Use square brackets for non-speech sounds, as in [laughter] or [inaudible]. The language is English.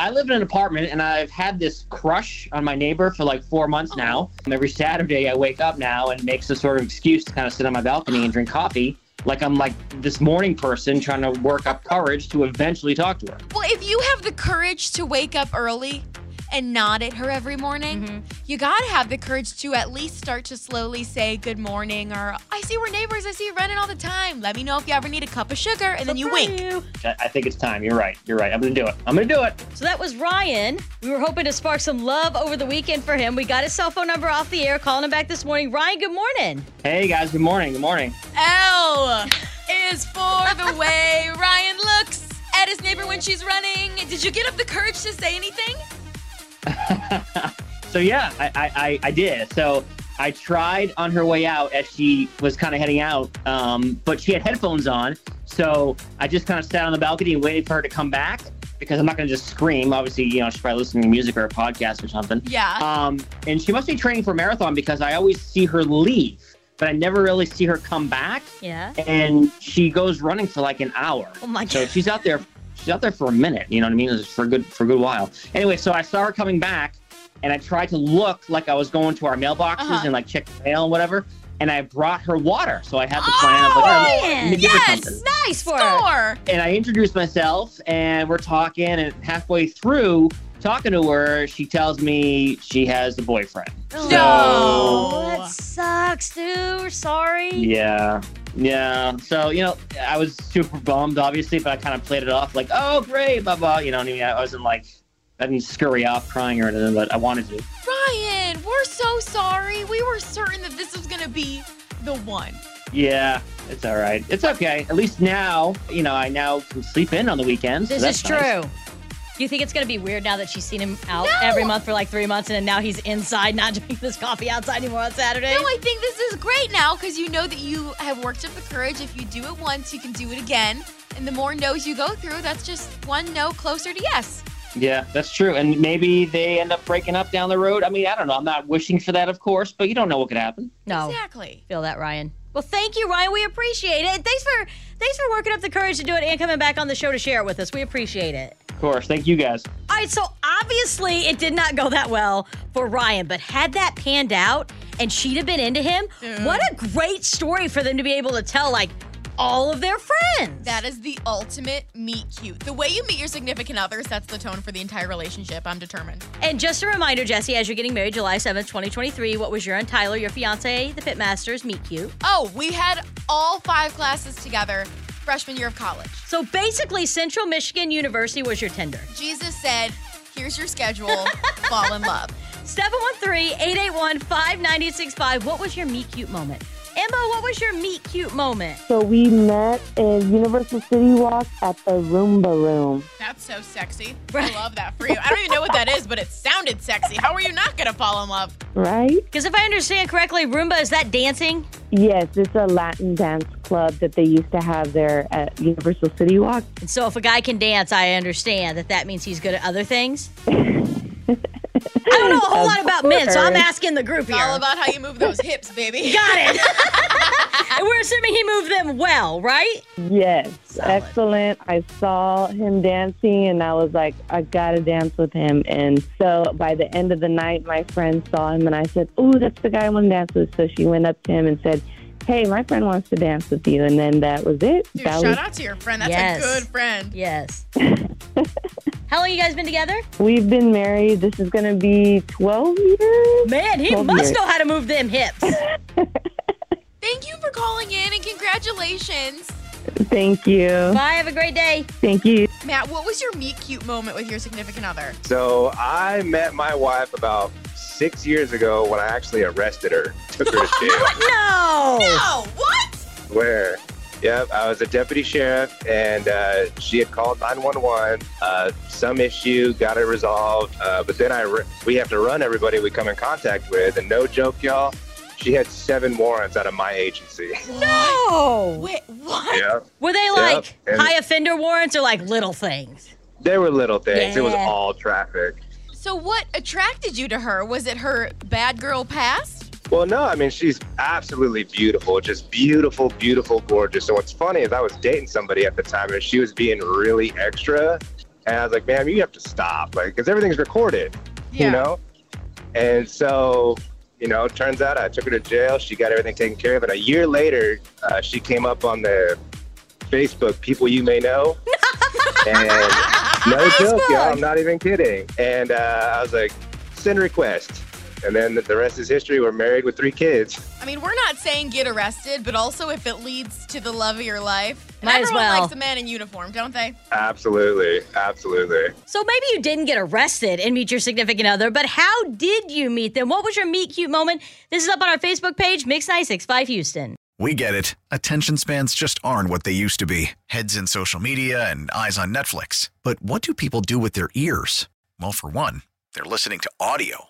I live in an apartment and I've had this crush on my neighbor for like four months now. And every Saturday I wake up now and makes a sort of excuse to kind of sit on my balcony and drink coffee. Like I'm like this morning person trying to work up courage to eventually talk to her. Well, if you have the courage to wake up early and nod at her every morning, Mm-hmm. you gotta have the courage to at least start to slowly say good morning or I see we're neighbors, I see you running all the time. Let me know if you ever need a cup of sugar, and then you wink. I, I think it's time. You're right. You're right. I'm gonna do it. I'm gonna do it. So that was Ryan. We were hoping to spark some love over the weekend for him. We got his cell phone number off the air, calling him back this morning. Ryan, good morning. Hey guys, good morning. Good morning. L is for the [laughs] way Ryan looks at his neighbor when she's running. Did you get up the courage to say anything? [laughs] so yeah, I, I, I, did. So I tried on her way out as she was kind of heading out, um, but she had headphones on. So I just kind of sat on the balcony and waited for her to come back because I'm not going to just scream. Obviously, you know, she's probably listening to music or a podcast or something. Yeah. Um, and she must be training for a marathon because I always see her leave, but I never really see her come back. Yeah. And she goes running for like an hour. Oh my God. So she's out there. She's out there for a minute. You know what I mean? It's for a good for a good while. Anyway, so I saw her coming back, and I tried to look like I was going to our mailboxes Uh-huh. and like check the mail and whatever. And I brought her water, so I had the plan of like, all right, let give her yes! Nice for her. And I introduced myself, and we're talking, and halfway through talking to her, she tells me she has a boyfriend. Oh, No. that sucks, dude. We're sorry. Yeah. Yeah. So, you know, I was super bummed, obviously, but I kind of played it off like, oh, great, blah, blah. You know what I mean? I wasn't like, I didn't scurry off crying or anything, but I wanted to. Ryan, we're so sorry. We were certain that this was gonna be the one. Yeah, it's all right. It's okay. At least now, you know, I now can sleep in on the weekends. so This that's is true. Do you think it's going to be weird now that she's seen him out No. every month for like three months and then now he's inside, not [laughs] drinking this coffee outside anymore on Saturday? No, I think this is great now because you know that you have worked up the courage. If you do it once, you can do it again. And the more no's you go through, that's just one no closer to yes. Yeah, that's true. And maybe they end up breaking up down the road. I mean, I don't know. I'm not wishing for that, of course, but you don't know what could happen. no. Exactly. Feel that, Ryan. Well, thank you, Ryan. We appreciate it. Thanks for thanks for working up the courage to do it and coming back on the show to share it with us. We appreciate it. Of course. Thank you guys. All right, so obviously it did not go that well for Ryan, but had that panned out and she'd have been into him, Dude. what a great story for them to be able to tell, like, all of their friends. That is the ultimate meet cute. The way you meet your significant other sets the tone for the entire relationship. I'm determined. and just a reminder, Jesse, as you're getting married July 7th, 2023, what was your and Tyler, your fiance, the Pitmasters, meet cute? Oh, we had all five classes together freshman year of college. So basically, Central Michigan University was your Tinder. Jesus said, here's your schedule, fall in love. [laughs] 713-881-5965. What was your meet cute moment? Emma, what was your meet cute moment? So we met in Universal City Walk at the Rumba Room. That's so sexy. Right. I love that for you. I don't even know what that is, but it sounded sexy. How are you not gonna fall in love? Right? Because if I understand correctly, Rumba, is that dancing? Yes, it's a Latin dance club that they used to have there at Universal City Walk. And so if a guy can dance, I understand that that means he's good at other things. [laughs] I don't know a whole Of lot about men, so I'm asking the group It's here. all about how you move those [laughs] hips, baby. Got it. [laughs] and we're assuming he moved them well, right? Yes, Solid. excellent. I saw him dancing and I was like, I gotta dance with him. And so by the end of the night, my friend saw him and I said, Oh, that's the guy I want to dance with. So she went up to him and said, Hey, my friend wants to dance with you. And then that was it. Dude, that shout was, out to your friend. That's Yes. a good friend. Yes. [laughs] How long you guys been together? We've been married. This is gonna be 12 years. Man, he must years. know how to move them hips. [laughs] Thank you for calling in and congratulations. Thank you. Bye, have a great day. Thank you. Matt, what was your meet cute moment with your significant other? So I met my wife about six years ago when I actually arrested her, took her to [laughs] jail. No. No, what? Where? Yep, I was a deputy sheriff, and uh, she had called 911. Uh, some issue, got it resolved. Uh, but then I re- we have to run everybody we come in contact with, and no joke, y'all. She had seven warrants out of my agency. [laughs] No. Wait, what? yep. Were they like and- high offender warrants or like little things? They were little things. It was all traffic. So what attracted you to her? Was it her bad girl past? Well, no, I mean, she's absolutely beautiful, just beautiful, beautiful, gorgeous. And what's funny is I was dating somebody at the time and she was being really extra. And I was like, man, you have to stop, like, because everything's recorded, you know? And so, you know, it turns out I took her to jail. She got everything taken care of. And a year later, uh, she came up on the Facebook, People You May Know. [laughs] and no joke, y'all, I'm not even kidding. And uh, I was like, send request. And then the rest is history. We're married with three kids. I mean, we're not saying get arrested, but also if it leads to the love of your life. And Might as everyone well. likes a man in uniform, don't they? Absolutely. Absolutely. So maybe you didn't get arrested and meet your significant other, but how did you meet them? What was your meet cute moment? This is up on our Facebook page, Mix 965 Houston. We get it. Attention spans just aren't what they used to be heads in social media and eyes on Netflix. But what do people do with their ears? Well, for one, they're listening to audio.